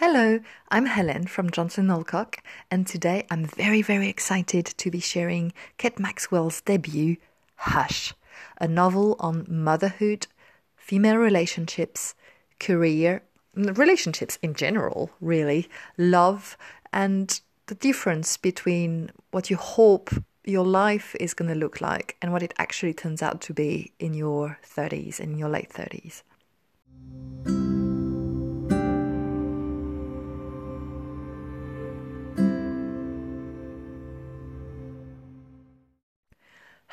Hello, I'm Helen from Johnson Alcock, and today I'm very, very excited to be sharing Kate Maxwell's debut, Hush, a novel on motherhood, female relationships, career, relationships in general, really, love, and the difference between what you hope your life is going to look like and what it actually turns out to be in your 30s, in your late 30s.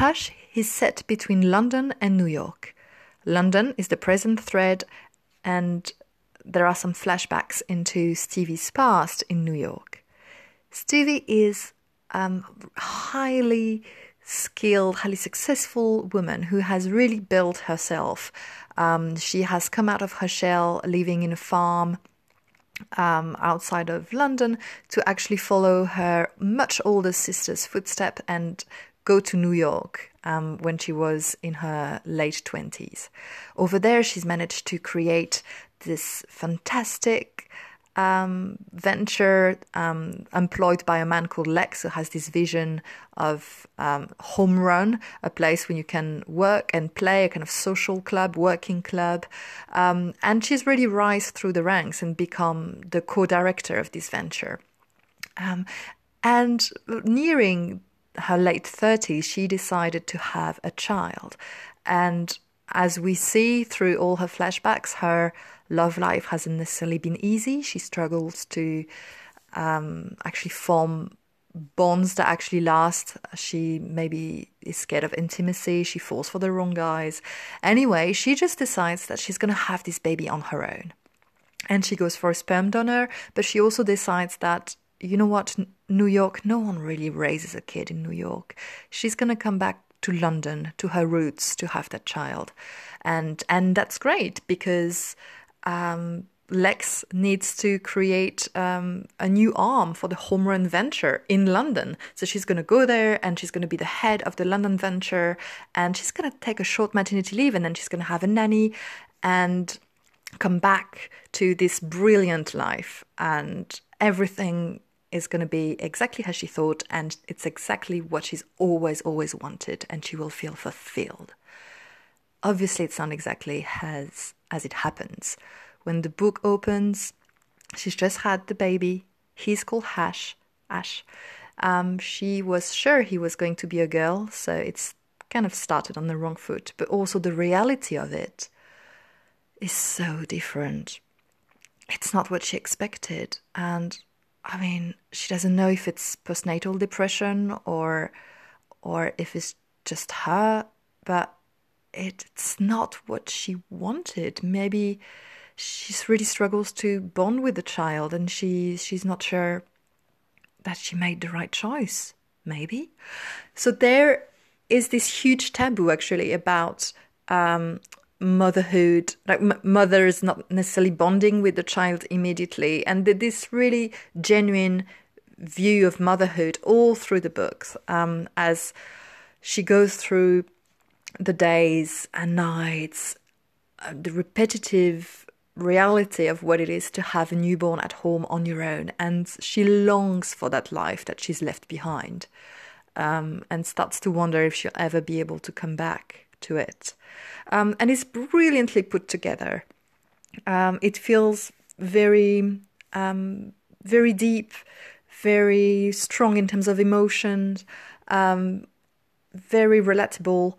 Hush is set between London and New York. London is the present thread, and there are some flashbacks into Stevie's past in New York. Stevie is a um, highly skilled, highly successful woman who has really built herself. Um, she has come out of her shell, living in a farm um, outside of London, to actually follow her much older sister's footstep and go to New York um, when she was in her late 20s. Over there, she's managed to create this fantastic um, venture um, employed by a man called Lex, who has this vision of um, home run, a place where you can work and play, a kind of social club, working club. Um, and she's really rise through the ranks and become the co-director of this venture. Um, and nearing her late 30s, she decided to have a child. And as we see through all her flashbacks, her love life hasn't necessarily been easy. She struggles to um, actually form bonds that actually last. She maybe is scared of intimacy. She falls for the wrong guys. Anyway, she just decides that she's going to have this baby on her own. And she goes for a sperm donor, but she also decides that you know what, New York, no one really raises a kid in New York. She's going to come back to London, to her roots, to have that child. And, and that's great because um, Lex needs to create um, a new arm for the home run venture in London. So she's going to go there and she's going to be the head of the London venture and she's going to take a short maternity leave and then she's going to have a nanny and come back to this brilliant life and everything is going to be exactly how she thought, and it's exactly what she's always, always wanted, and she will feel fulfilled. Obviously, it's not exactly as, as it happens. When the book opens, she's just had the baby. He's called Hash, Ash. Um, she was sure he was going to be a girl, so it's kind of started on the wrong foot. But also, the reality of it is so different. It's not what she expected, and I mean, she doesn't know if it's postnatal depression or or if it's just her, but it's not what she wanted. Maybe she really struggles to bond with the child and she she's not sure that she made the right choice, maybe. So there is this huge taboo actually about um, motherhood like m- is not necessarily bonding with the child immediately. And this really genuine view of motherhood all through the books um, as she goes through the days and nights uh, the repetitive reality of what it is to have a newborn at home on your own. And she longs for that life that she's left behind um, and starts to wonder if she'll ever be able to come back to it. Um, and it's brilliantly put together. Um, it feels very, um, very deep, very strong in terms of emotions, um, very relatable.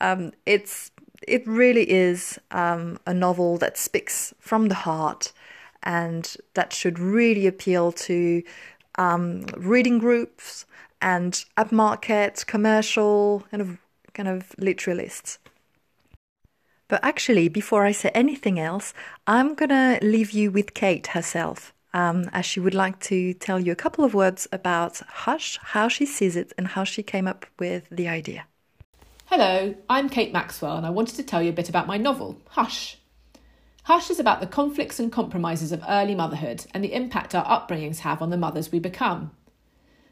Um, it's it really is um, a novel that speaks from the heart, and that should really appeal to reading groups and upmarket, commercial, kind of kind of literalists. But actually, before I say anything else, I'm to leave you with Kate herself, um, as she would like to tell you a couple of words about Hush, how she sees it, and how she came up with the idea. Hello, I'm Kate Maxwell, and I wanted to tell you a bit about my novel, Hush. Hush is about the conflicts and compromises of early motherhood and the impact our upbringings have on the mothers we become.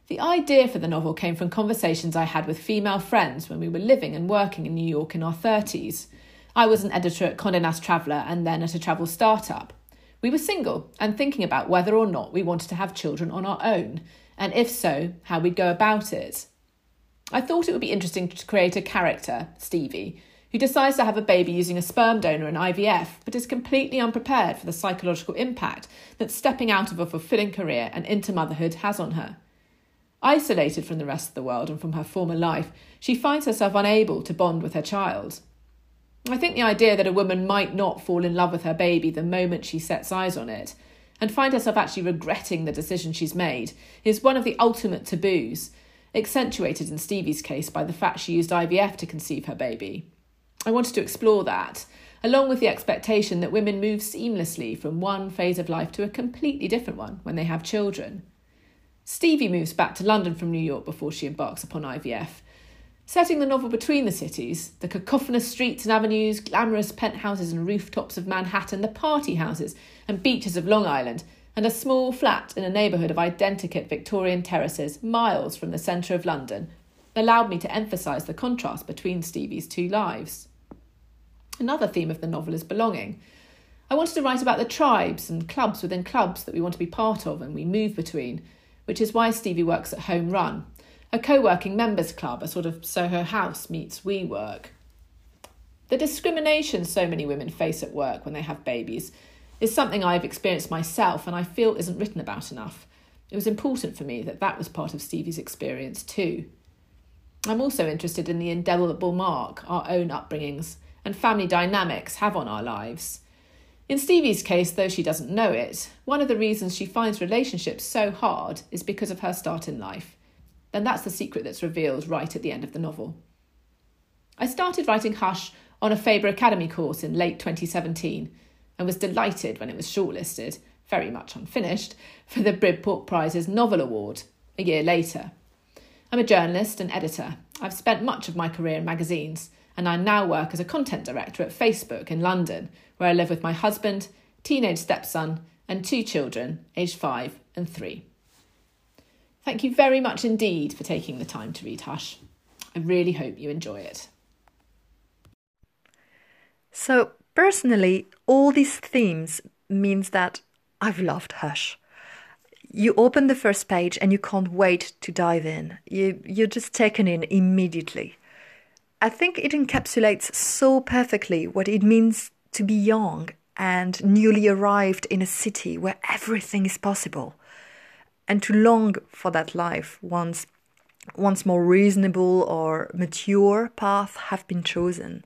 The idea for the novel came from conversations I had with female friends when we were living and working in New York in our 30s. I was an editor at Condé Nast Traveller and then at a travel startup. We were single and thinking about whether or not we wanted to have children on our own, and if so, how we'd go about it. I thought it would be interesting to create a character, Stevie, who decides to have a baby using a sperm donor and IVF, but is completely unprepared for the psychological impact that stepping out of a fulfilling career and into motherhood has on her. Isolated from the rest of the world and from her former life, she finds herself unable to bond with her child. I think the idea that a woman might not fall in love with her baby the moment she sets eyes on it, and find herself actually regretting the decision she's made, is one of the ultimate taboos, accentuated in Stevie's case by the fact she used IVF to conceive her baby. I wanted to explore that, along with the expectation that women move seamlessly from one phase of life to a completely different one when they have children. Stevie moves back to London from New York before she embarks upon IVF, setting the novel between the cities the cacophonous streets and avenues, glamorous penthouses and rooftops of Manhattan, the party houses and beaches of Long Island, and a small flat in a neighbourhood of identikit Victorian terraces miles from the centre of London allowed me to emphasise the contrast between Stevie's two lives. Another theme of the novel is belonging. I wanted to write about the tribes and clubs within clubs that we want to be part of and we move between, which is why Stevie works at Home Run, a co working members club, a sort of Soho House meets WeWork. The discrimination so many women face at work when they have babies is something I've experienced myself and I feel isn't written about enough. It was important for me that that was part of Stevie's experience too. I'm also interested in the indelible mark our own upbringings and family dynamics have on our lives. In Stevie's case, though she doesn't know it, one of the reasons she finds relationships so hard is because of her start in life. And that's the secret that's revealed right at the end of the novel. I started writing Hush on a Faber Academy course in late 2017 and was delighted when it was shortlisted, very much unfinished, for the Bridport Prize's Novel Award a year later. I'm a journalist and editor. I've spent much of my career in magazines, and I now work as a content director at Facebook in London, where I live with my husband, teenage stepson, and two children, aged five and three. Thank you very much indeed for taking the time to read Hush. I really hope you enjoy it. So, personally, all these themes means that I've loved Hush. You open the first page and you can't wait to dive in. You you're just taken in immediately. I think it encapsulates so perfectly what it means to be young and newly arrived in a city where everything is possible, and to long for that life once once more reasonable or mature path have been chosen.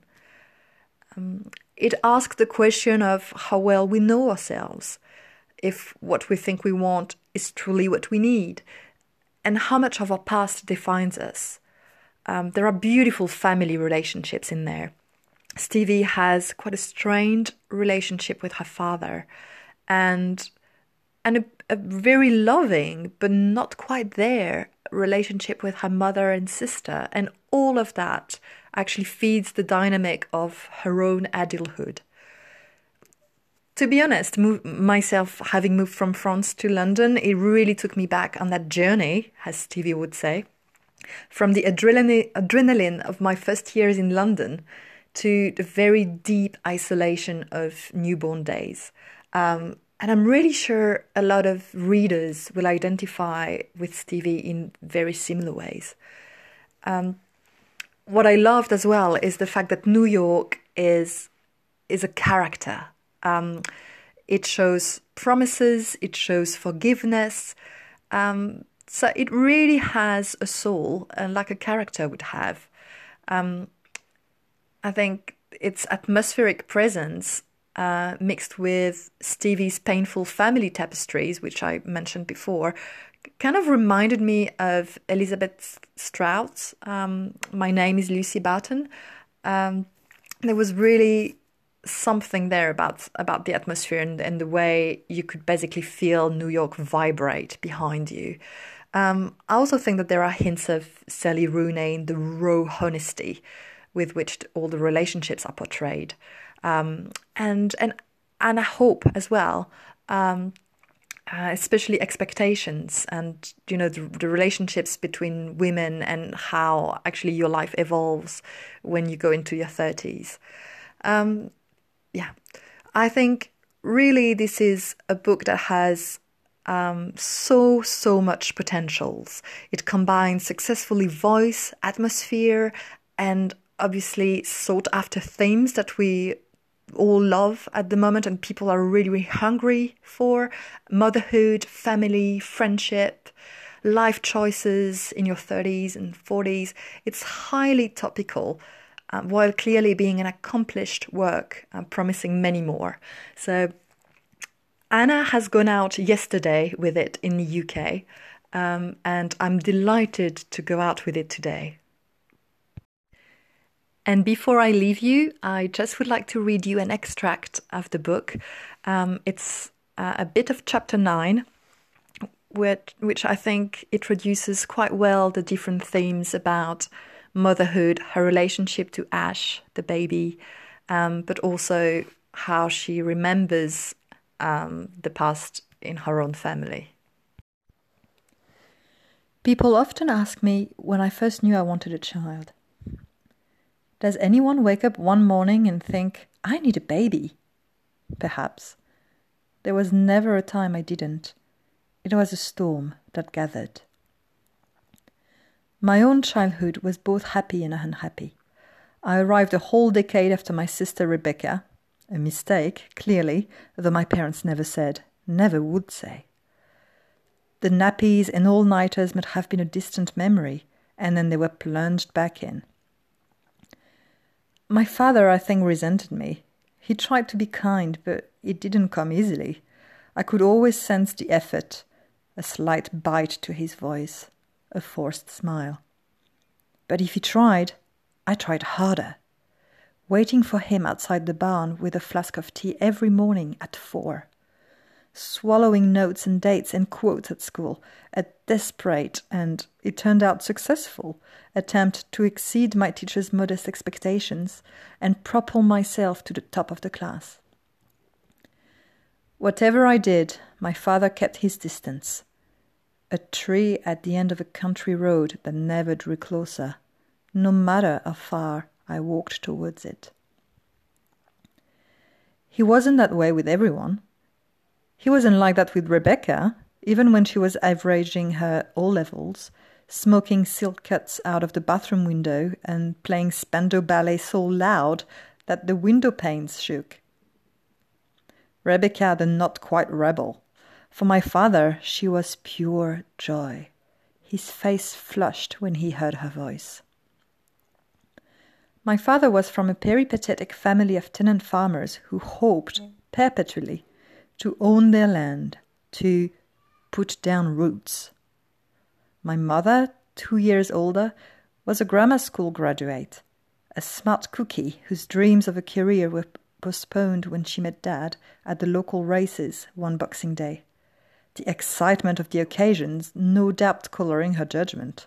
Um, it asks the question of how well we know ourselves, if what we think we want is truly what we need, and how much of our past defines us. Um, there are beautiful family relationships in there. Stevie has quite a strained relationship with her father, and and a, a very loving but not quite there relationship with her mother and sister, and all of that actually feeds the dynamic of her own adulthood. To be honest, move, myself having moved from France to London, it really took me back on that journey, as Stevie would say, from the adrenaline, of my first years in London to the very deep isolation of newborn days. Um, and I'm really sure a lot of readers will identify with Stevie in very similar ways. Um, what I loved as well is the fact that New York is is a character. Um, it shows promises. It shows forgiveness. Um, so it really has a soul, and like a character would have. Um, I think its atmospheric presence, uh, mixed with Stevie's painful family tapestries, which I mentioned before, kind of reminded me of Elizabeth Strout's um, My Name is Lucy Barton. Um, there was really something there about about the atmosphere and, and the way you could basically feel New York vibrate behind you. Um, I also think that there are hints of Sally Rooney in the raw honesty with which all the relationships are portrayed, um, and and and I hope as well um, uh, especially expectations and you know the, the, relationships between women and how actually your life evolves when you go into your 30s um, yeah. I think really, this is a book that has um, so, so much potentials. It combines successfully voice, atmosphere, and obviously sought after themes that we all love at the moment and people are really, really hungry for motherhood, family, friendship, life choices in your 30s and 40s. It's highly topical. Uh, while clearly being an accomplished work, uh, promising many more. So, Anna has gone out yesterday with it in the UK, um, and I'm delighted to go out with it today. And before I leave you, I just would like to read you an extract of the book. Um, it's uh, a bit of chapter 9, which, which I think introduces quite well the different themes about motherhood, her relationship to Ash, the baby, um, but also how she remembers um, the past in her own family. People often ask me when I first knew I wanted a child does anyone wake up one morning and think, I need a baby? Perhaps. There was never a time I didn't. It was a storm that gathered. My own childhood was both happy and unhappy. I arrived a whole decade after my sister Rebecca, a mistake, clearly, though my parents never said, never would say. The nappies and all nighters might have been a distant memory, and then they were plunged back in. My father, I think, resented me. He tried to be kind, but it didn't come easily. I could always sense the effort, a slight bite to his voice, a forced smile. But if he tried, I tried harder, waiting for him outside the barn with a flask of tea every morning at four swallowing notes and dates and quotes at school, a desperate and, it turned out successful, attempt to exceed my teacher's modest expectations and propel myself to the top of the class. Whatever I did, my father kept his distance. A tree at the end of a country road that never drew closer, no matter how far I walked towards it. He wasn't that way with everyone. He wasn't like that with Rebecca, even when she was averaging her O levels, smoking silk cuts out of the bathroom window and playing Spandau Ballet so loud that the window panes shook. Rebecca, the not quite rebel. For my father, she was pure joy. His face flushed when he heard her voice. My father was from a peripatetic family of tenant farmers who hoped mm. perpetually to own their land, to put down roots. My mother, two years older, was a grammar school graduate, a smart cookie whose dreams of a career were postponed when she met Dad at the local races one Boxing Day. The excitement of the occasions no doubt coloring her judgment.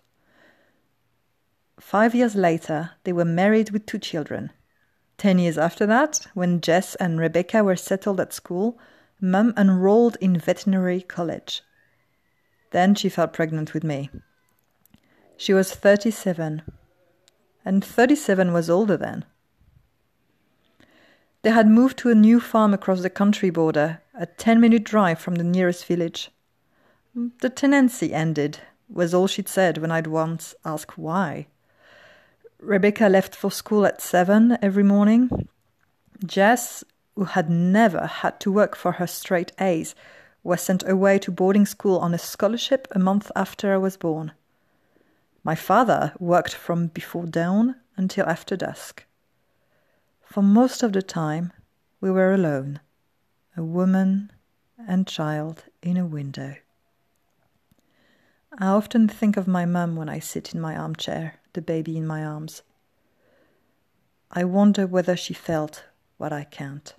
Five years later, they were married with two children. Ten years after that, when Jess and Rebecca were settled at school, Mum enrolled in veterinary college. Then she fell pregnant with me. She was 37, and 37 was older then. They had moved to a new farm across the country border, a 10 minute drive from the nearest village. The tenancy ended, was all she'd said when I'd once asked why. Rebecca left for school at seven every morning. Jess who had never had to work for her straight A's, was sent away to boarding school on a scholarship a month after I was born. My father worked from before dawn until after dusk. For most of the time, we were alone, a woman and child in a window. I often think of my mum when I sit in my armchair, the baby in my arms. I wonder whether she felt what I can't.